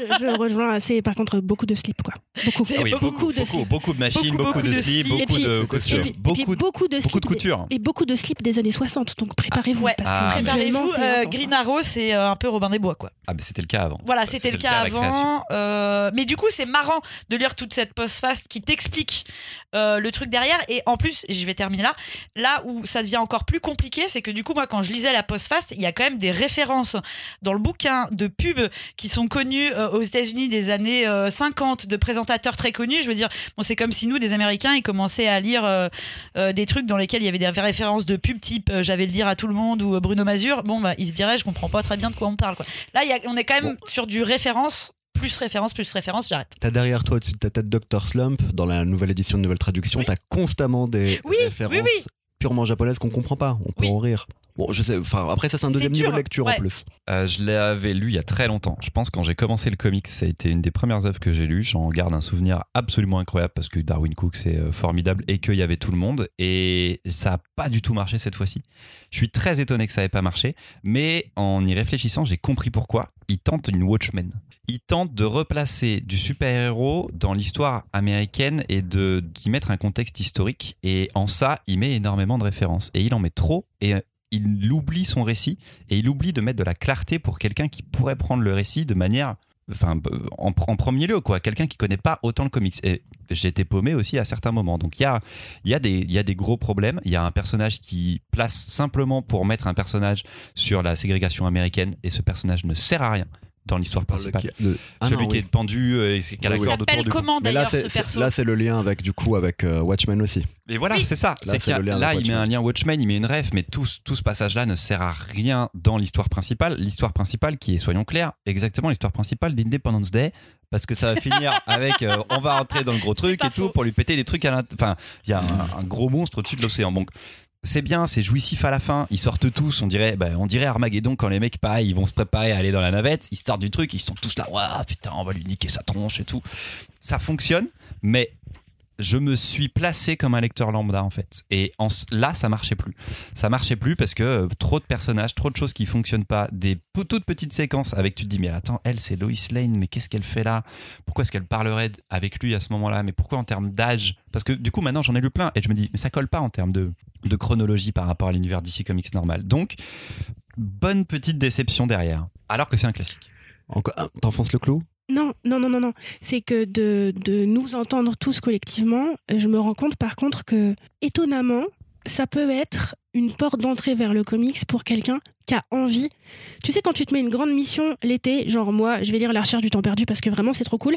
je, je rejoins assez, par contre, beaucoup de slip, quoi. Beaucoup, Ah oui, beaucoup, de beaucoup, slip. beaucoup de machines, Beaucoup, beaucoup, beaucoup de de beaucoup puis- de costumes, beaucoup, de- beaucoup de beaucoup slip de couture. Et beaucoup de slip des années 60, donc préparez-vous. Ouais, parce que Ah, Préparez-vous, c'est euh, Green. Arrow, c'est euh, un peu Robin des Bois quoi. Ah, mais c'était le cas avant. Voilà, c'était le cas avant. euh, mais du coup, c'est marrant de lire toute cette post-fast qui t'explique euh, le truc derrière. Et en plus, et je vais terminer là, là où ça devient encore plus compliqué, c'est que du coup, moi, quand je lisais la post-fast, il y a quand même des références dans le bouquin de pubs qui sont connues euh, aux États-Unis des années euh, 50, de présentateurs très connus. Je veux dire, bon, c'est comme si nous, des Américains, ils commençaient à lire euh, euh, des trucs dans lesquels il y avait des références de pubs type J'avais le dire à tout le monde ou Bruno Mazur. Bon, bah, ils se diraient, je comprends pas très bien de quoi on parle. Quoi. Là, il y a- on est quand même sur du référence, plus référence, plus référence, j'arrête. T'as derrière toi, au-dessus de ta tête Dr. Slump, dans la nouvelle édition de Nouvelle Traduction, Oui. t'as constamment des Oui, références oui, purement japonaises qu'on comprend pas. On peut en rire. Bon, je sais, enfin, après, ça, c'est un deuxième dur, niveau de lecture ouais. en plus. Euh, je l'avais lu il y a très longtemps. Je pense quand j'ai commencé le comics, ça a été une des premières œuvres que j'ai lues. J'en garde un souvenir absolument incroyable parce que Darwin Cook c'est euh, formidable et qu'il y avait tout le monde. Et ça n'a pas du tout marché cette fois-ci. Je suis très étonné que ça n'ait pas marché, mais en y réfléchissant, j'ai compris pourquoi. Il tente une Watchmen. Il tente de replacer du super-héros dans l'histoire américaine et de d'y mettre un contexte historique. Et en ça, il met énormément de références. Et il en met trop. Et il oublie son récit et il oublie de mettre de la clarté pour quelqu'un qui pourrait prendre le récit de manière enfin en, premier lieu quoi. Quelqu'un qui connaît pas autant le comics. Et été paumé aussi à certains moments. Donc il y a des gros problèmes. Il y a un personnage qui place simplement pour mettre un personnage sur la ségrégation américaine et ce personnage ne sert à rien dans l'histoire principale qui- de- Ah celui non, qui oui. est pendu euh, et qui a la Oui, corde autour du cou. comment Mais là, d'ailleurs c'est, ce c'est- perso là, c'est le lien avec, du coup, avec euh, Watchmen aussi. Et voilà, Oui. c'est ça. Là, C'est c'est qu'il y a- le lien là, il met un lien Watchmen, il met une ref, mais tout, tout ce passage-là ne sert à rien dans l'histoire principale. L'histoire principale, qui est, soyons clairs, exactement l'histoire principale d'Independence Day, parce que ça va finir avec euh, on va rentrer dans le gros truc et tout faux. pour lui péter des trucs à l'intérieur. Enfin, il y a un, un gros monstre au-dessus de l'océan. Donc, c'est bien, c'est jouissif à la fin. Ils sortent tous, on dirait, bah, on dirait Armageddon quand les mecs, pareil, ils vont se préparer à aller dans la navette. Ils sortent du truc, ils sont tous là, waouh, putain, on va lui niquer sa tronche et tout. Ça fonctionne, mais je me suis placé comme un lecteur lambda en fait. Et là, ça marchait plus. Ça marchait plus parce que euh, trop de personnages, trop de choses qui fonctionnent pas, des toutes petites séquences avec tu te dis mais attends, elle c'est Lois Lane, mais qu'est-ce qu'elle fait là? Pourquoi est-ce qu'elle parlerait avec lui à ce moment-là? Mais pourquoi en termes d'âge? Parce que du coup maintenant j'en ai lu plein et je me dis mais ça colle pas en termes de, de chronologie par rapport à l'univers DC Comics normal. Donc bonne petite déception derrière, alors que c'est un classique. Encore, ah, t'enfonces le clou? Non, non, non, non, non. C'est que de, de nous entendre tous collectivement, je me rends compte par contre que, étonnamment, ça peut être une porte d'entrée vers le comics pour quelqu'un qui a envie. Tu sais, quand tu te mets une grande mission l'été, genre moi, je vais lire La recherche du temps perdu parce que vraiment c'est trop cool.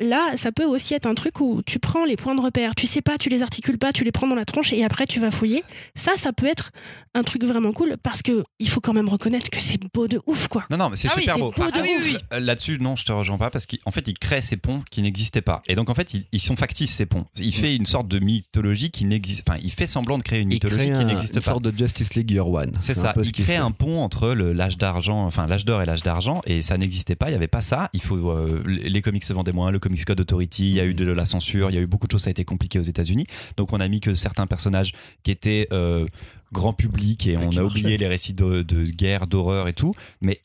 Là, ça peut aussi être un truc où tu prends les points de repère, tu sais pas, tu les articules pas, tu les prends dans la tronche et après tu vas fouiller. Ça, ça peut être un truc vraiment cool parce que il faut quand même reconnaître que c'est beau de ouf, quoi. Non, non, mais c'est Ah super beau. Oui, oui. euh, Là-dessus, non, je te rejoins pas parce qu'en fait, il crée ces ponts qui n'existaient pas. Et donc, en fait, ils, ils sont factices, ces ponts. Il fait une sorte de mythologie qui n'existe. Enfin, il fait semblant de créer une mythologie crée qui un- n'existe une pas. sorte de Justice League Year One. C'est un ça. peu ce Il crée un pont entre le- l'âge d'argent, enfin l'âge d'or et l'âge d'argent, et ça n'existait pas. Il n'y avait pas ça. Il faut euh, les les comics se vendaient moins. Le Comics Code Authority, il y a eu de la censure, il y a eu beaucoup de choses. Ça a été compliqué aux États-Unis. Donc on a mis que certains personnages qui étaient euh, grand public et on a oublié les récits de, de guerre, d'horreur et tout. Mais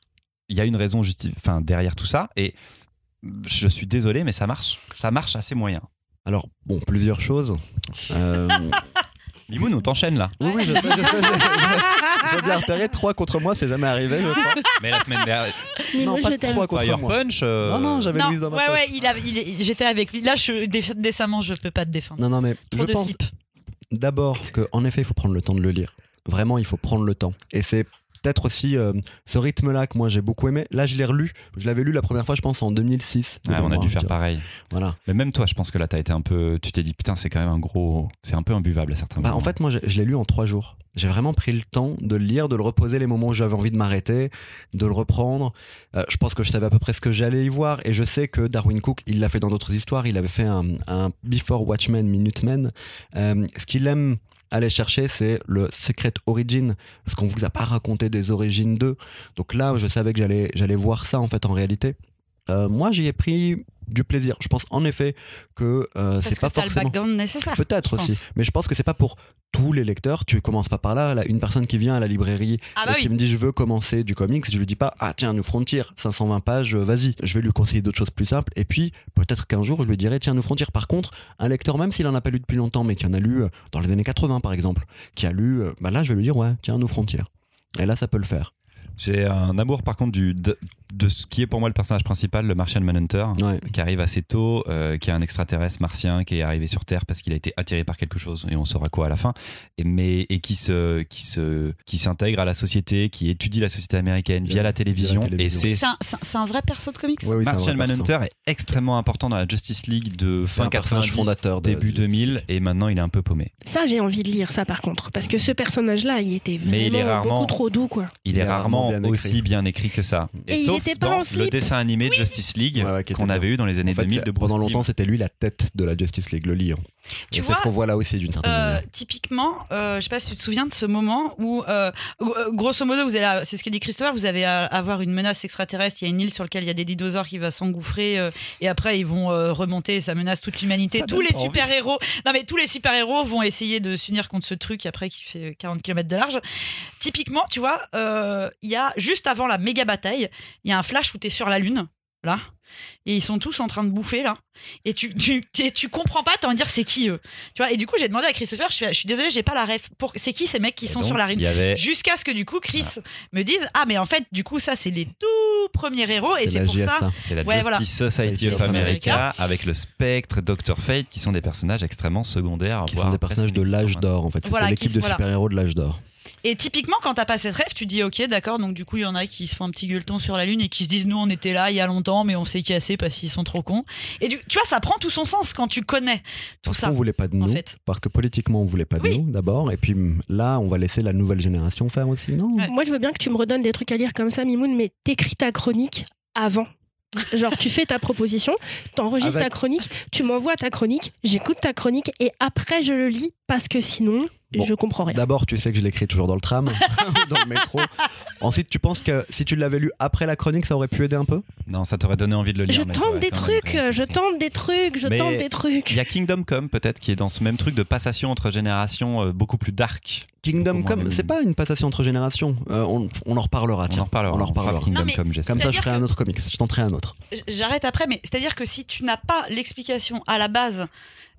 il y a une raison enfin derrière tout ça et je suis désolé, mais ça marche. Ça marche assez moyen. Alors, bon, plusieurs choses. Euh, Mimoun, on t'enchaîne là. oui, oui, je sais, je sais, j'ai- j'ai- j'ai bien repéré. Trois contre moi, c'est jamais arrivé, je crois. Mais la semaine dernière, Mais non, moi, pas je t'aime. trois contre Fire moi. Punch. euh, Non, non, j'avais Non, Louise dans ma ouais, poche. ouais, il a, il est- j'étais avec lui. Là, je, dé- décemment, je peux pas te défendre. Non, non, mais Trop je de pense d'abord qu'en effet, il faut prendre le temps de le lire. Vraiment, il faut prendre le temps. Et c'est peut-être aussi euh, ce rythme-là que moi j'ai beaucoup aimé. Là, je l'ai relu. Je l'avais lu la première fois, je pense, en 2006. de Ouais, on a dû faire pareil. Voilà. Mais même toi, je pense que là, t'as été un peu. Tu t'es dit, putain, c'est quand même un gros. C'est un peu imbuvable à certains Bah, moments. en fait, moi, je, je l'ai lu en trois jours. J'ai vraiment pris le temps de le lire, de le reposer les moments où j'avais envie de m'arrêter, de le reprendre. Euh, je pense que je savais à peu près ce que j'allais y voir. Et je sais que Darwin Cook, il l'a fait dans d'autres histoires. Il avait fait un, un Before Watchmen, Minutemen. Euh, ce qu'il aime aller chercher, c'est le Secret Origin. Parce qu'on vous a pas raconté des origines d'eux. Donc là, je savais que j'allais, j'allais voir ça, en fait, en réalité. Euh, moi, j'y ai pris du plaisir. Je pense en effet que euh, c'est pas forcément. background nécessaire. Peut-être aussi, mais je pense que c'est pas pour tous les lecteurs. Tu commences pas par là. là une personne qui vient à la librairie Ah bah et qui me dit je veux commencer du comics, je lui dis pas ah tiens New Frontier 520 pages, euh, vas-y. Je vais lui conseiller d'autres choses plus simples. Et puis peut-être qu'un jour je lui dirai tiens New Frontier. Par contre, un lecteur même s'il en a pas lu depuis longtemps, mais qui en a lu euh, dans les années 80 par exemple, qui a lu, euh, bah là je vais lui dire ouais tiens New Frontier. Et là ça peut le faire. J'ai un amour, par contre, du, de, ce qui est pour moi le personnage principal, le Martian Manhunter. Ouais. qui arrive assez tôt, euh, qui est un extraterrestre martien qui est arrivé sur Terre parce qu'il a été attiré par quelque chose et on saura quoi à la fin, et, mais et qui se qui se qui s'intègre à la société, qui étudie la société américaine via la télévision, Via la télévision. et c'est C'est un, vrai perso de comics? Ouais, oui, Martian. Manhunter est extrêmement important dans la Justice League de fin un personnage 90, fondateur de début Justice 2000 et maintenant il est un peu paumé. Ça, j'ai envie de lire ça par contre. Parce que ce personnage-là, il était vraiment Mais il est rarement- beaucoup trop doux, quoi. Il est rarement bien aussi bien écrit que ça. Et sauf était pas dans en le dessin animé de Justice League Ouais, ouais, qui était qu'on bien. avait eu dans les années En fait, 2000 c'est- de Bruce pendant Timm. longtemps c'était lui la tête de la Justice League, le lion. Tu et c'est vois, ce qu'on voit là aussi d'une certaine Euh, manière. typiquement, euh, je sais pas si tu te souviens de ce moment où, euh, euh, grosso modo, vous allez, c'est ce qu'a dit Christopher, vous allez à- avoir une menace extraterrestre. Il y a une île sur laquelle il y a des dinosaures qui va s'engouffrer euh, et après ils vont euh, remonter et ça menace toute l'humanité. Ça Tous donne les pas envie. super héros, non mais tous les super héros vont essayer de s'unir contre ce truc après qui fait 40 km de large. Typiquement, tu vois, euh, il y a juste avant la méga bataille, il y a un flash où tu es sur la lune. Là, et ils sont tous en train de bouffer là, et tu, tu, et tu comprends pas, t'as envie de dire c'est qui eux, tu vois. Et du coup, j'ai demandé à Christopher, je, fais, je suis désolée, j'ai pas la ref. Pour, c'est qui ces mecs qui Et sont donc, sur la lune avait Jusqu'à ce que du coup, Chris me dise ah mais en fait, du coup, ça c'est les tout premiers héros et c'est la pour ça. C'est la Ouais, voilà. Justice Society Society of America avec le Spectre, Dr. Fate qui sont des personnages extrêmement secondaires. qui voire sont des personnages de l'âge inexistants. d'or en fait. C'était Voilà, l'équipe qui- de voilà. super-héros de l'âge d'or. Et typiquement, quand t'as pas cette rêve, tu dis ok, d'accord. Donc du coup, il y en a qui se font un petit gueuleton sur la lune et qui se disent nous on était là il y a longtemps, mais on s'est cassé parce qu'ils sont trop cons. Et du, tu vois, ça prend tout son sens quand tu connais tout Parce ça. qu'on voulait pas de en nous, fait. parce que politiquement on voulait pas de Oui. nous d'abord, et puis là on va laisser la nouvelle génération faire aussi, non? Ouais. Moi, je veux bien que tu me redonnes des trucs à lire comme ça, Mimoun, mais t'écris ta chronique avant. Genre, tu fais ta proposition, t'enregistres Avec- ta chronique, tu m'envoies ta chronique, j'écoute ta chronique et après je le lis parce que sinon, Bon, je comprends rien. D'abord, tu sais que je l'écris toujours dans le tram, dans le métro. Ensuite, tu penses que si tu l'avais lu après la chronique, ça aurait pu aider un peu? Non, ça t'aurait donné envie de le lire. Je tente des trucs, je tente des trucs, je Mais tente des trucs. Il y a Kingdom Come peut-être qui est dans ce même truc de passation entre générations euh, beaucoup plus dark. Kingdom Come, c'est pas une passation entre générations. Euh, on, on en reparlera, On tiens. en reparlera. On en on reparlera. Kingdom Non, Come. Comme ça, je ferai un autre comics. Je tenterai un autre. J'arrête après, mais c'est-à-dire que si tu n'as pas l'explication à la base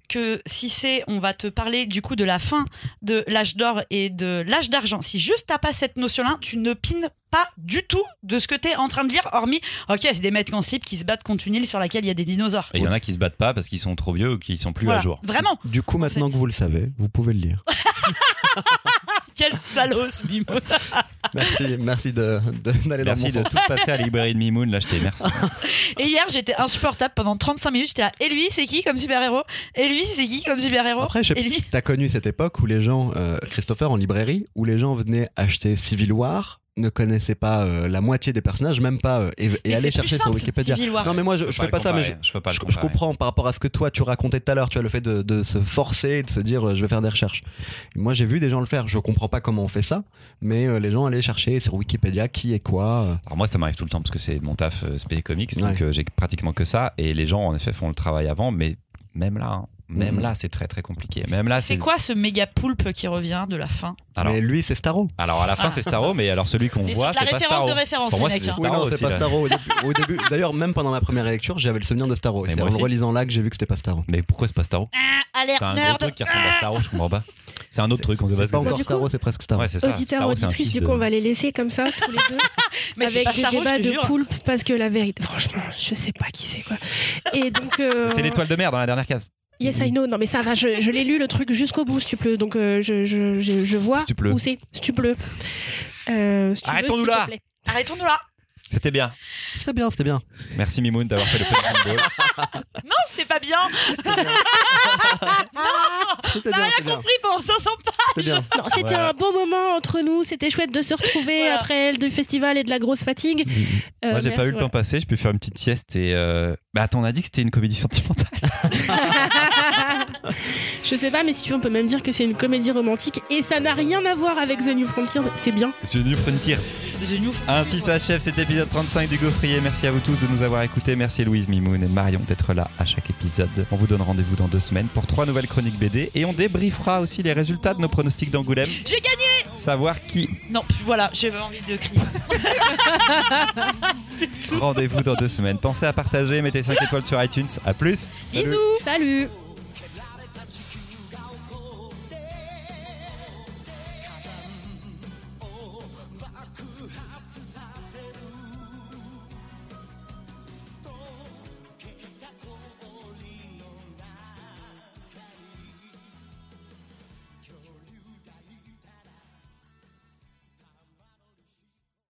que si c'est, on va te parler du coup de la fin de l'âge d'or et de l'âge d'argent, si juste t'as pas cette notion-là, tu ne pines pas du tout de ce que t'es en train de lire, hormis, ok, c'est des mecs en slip qui se battent contre une île sur laquelle il y a des dinosaures. Et il y en a qui se battent pas parce qu'ils sont trop vieux ou qui sont plus Voilà. à jour. Vraiment, Du coup, maintenant fait. que vous le savez, vous pouvez le lire. quel salaud ce Mimo. Merci, merci de- de- d'aller dans mon Merci de sens. tous passer à la librairie de Mimoun, t'ai merci. Et hier, j'étais insupportable pendant 35 minutes. J'étais là, et lui, c'est qui comme super-héros? Et lui, c'est qui comme super-héros? Après, je sais Et lui T'as connu cette époque où les gens, euh, Christopher en librairie, où les gens venaient acheter Civil War, ne connaissaient pas euh, la moitié des personnages, même pas, euh, et, plus chercher sur Wikipédia. Non, mais moi, je, Je fais pas ça, mais je, comparer, je peux pas le je, je comparer. comprends par rapport à ce que toi tu racontais tout à l'heure, tu as le fait de, de se forcer, de se dire euh, je vais faire des recherches. Moi j'ai vu des gens le faire, je comprends pas comment on fait ça, mais euh, les gens allaient chercher sur Wikipédia qui est quoi. euh. Alors moi ça m'arrive tout le temps parce que c'est mon taf euh, spé comics, donc Ouais. euh, j'ai pratiquement que ça. Et les gens en effet font le travail avant, mais même là, hein, même Mhm. là c'est très très compliqué. Même là C'est quoi ce méga poulpe qui revient de la fin alors, mais lui c'est Starro. alors à la fin Ah. c'est Starro, mais alors celui qu'on voit sur de c'est la pas référence Starro. de référence, Pour moi, c'est hein. Oui, Starro c'est pas. Starro au début. D'ailleurs, même pendant ma première lecture, j'avais le souvenir de Starro. C'est en le relisant là que j'ai vu que c'était pas Starro. Mais pourquoi c'est pas Starro Ah, alerte C'est un gros nerd truc qui ressemble à Starro, je comprends pas. C'est un autre truc, on sait pas C'est ce pas c'est. encore Starro, c'est presque Starro. C'est Starro, c'est auditrices, fils du coup, on va les laisser comme ça, tous les deux, Mais c'est avec pas des Starro, débats de poulpe, parce que la vérité, franchement, je sais pas qui c'est quoi. Et donc, euh, C'est l'étoile de mer dans la dernière case. Yes, I know. Non, mais ça va, je, je l'ai lu le truc jusqu'au bout, si tu pleut. Donc, euh, je, je, je, je vois Si tu pleut. où c'est, si tu. Euh, si Arrêtons-nous là. Arrêtons-nous là. C'était bien. C'était bien, c'était bien. Merci Mimoun d'avoir fait le punching ball. Non, c'était pas bien. C'était bien, c'était T'as bien. rien bien, compris pour 500 pas. c'était. Non, Voilà. un beau moment entre nous. C'était chouette de se retrouver Voilà. après du festival et de la grosse fatigue. Euh, Moi, j'ai pas eu le temps passer. Je peux faire une petite sieste et. Euh... Bah, attends, on a dit que c'était une comédie sentimentale. Je sais pas, mais si tu veux, on peut même dire que c'est une comédie romantique et ça n'a rien à voir avec The New Frontiers. C'est bien. The New Frontiers. The New Ainsi s'achève cet épisode 35 du Gaufrier. Merci à vous tous de nous avoir écoutés. Merci Louise, Mimoun et Marion d'être là à chaque épisode. On vous donne rendez-vous dans deux semaines pour trois nouvelles chroniques BD et on débriefera aussi les résultats de nos pronostics d'Angoulême. J'ai gagné Savoir qui. Non, voilà, j'ai envie de crier. Rendez-vous dans deux semaines. Pensez à partager, mettez 5 étoiles sur iTunes. À plus. Bisous Salut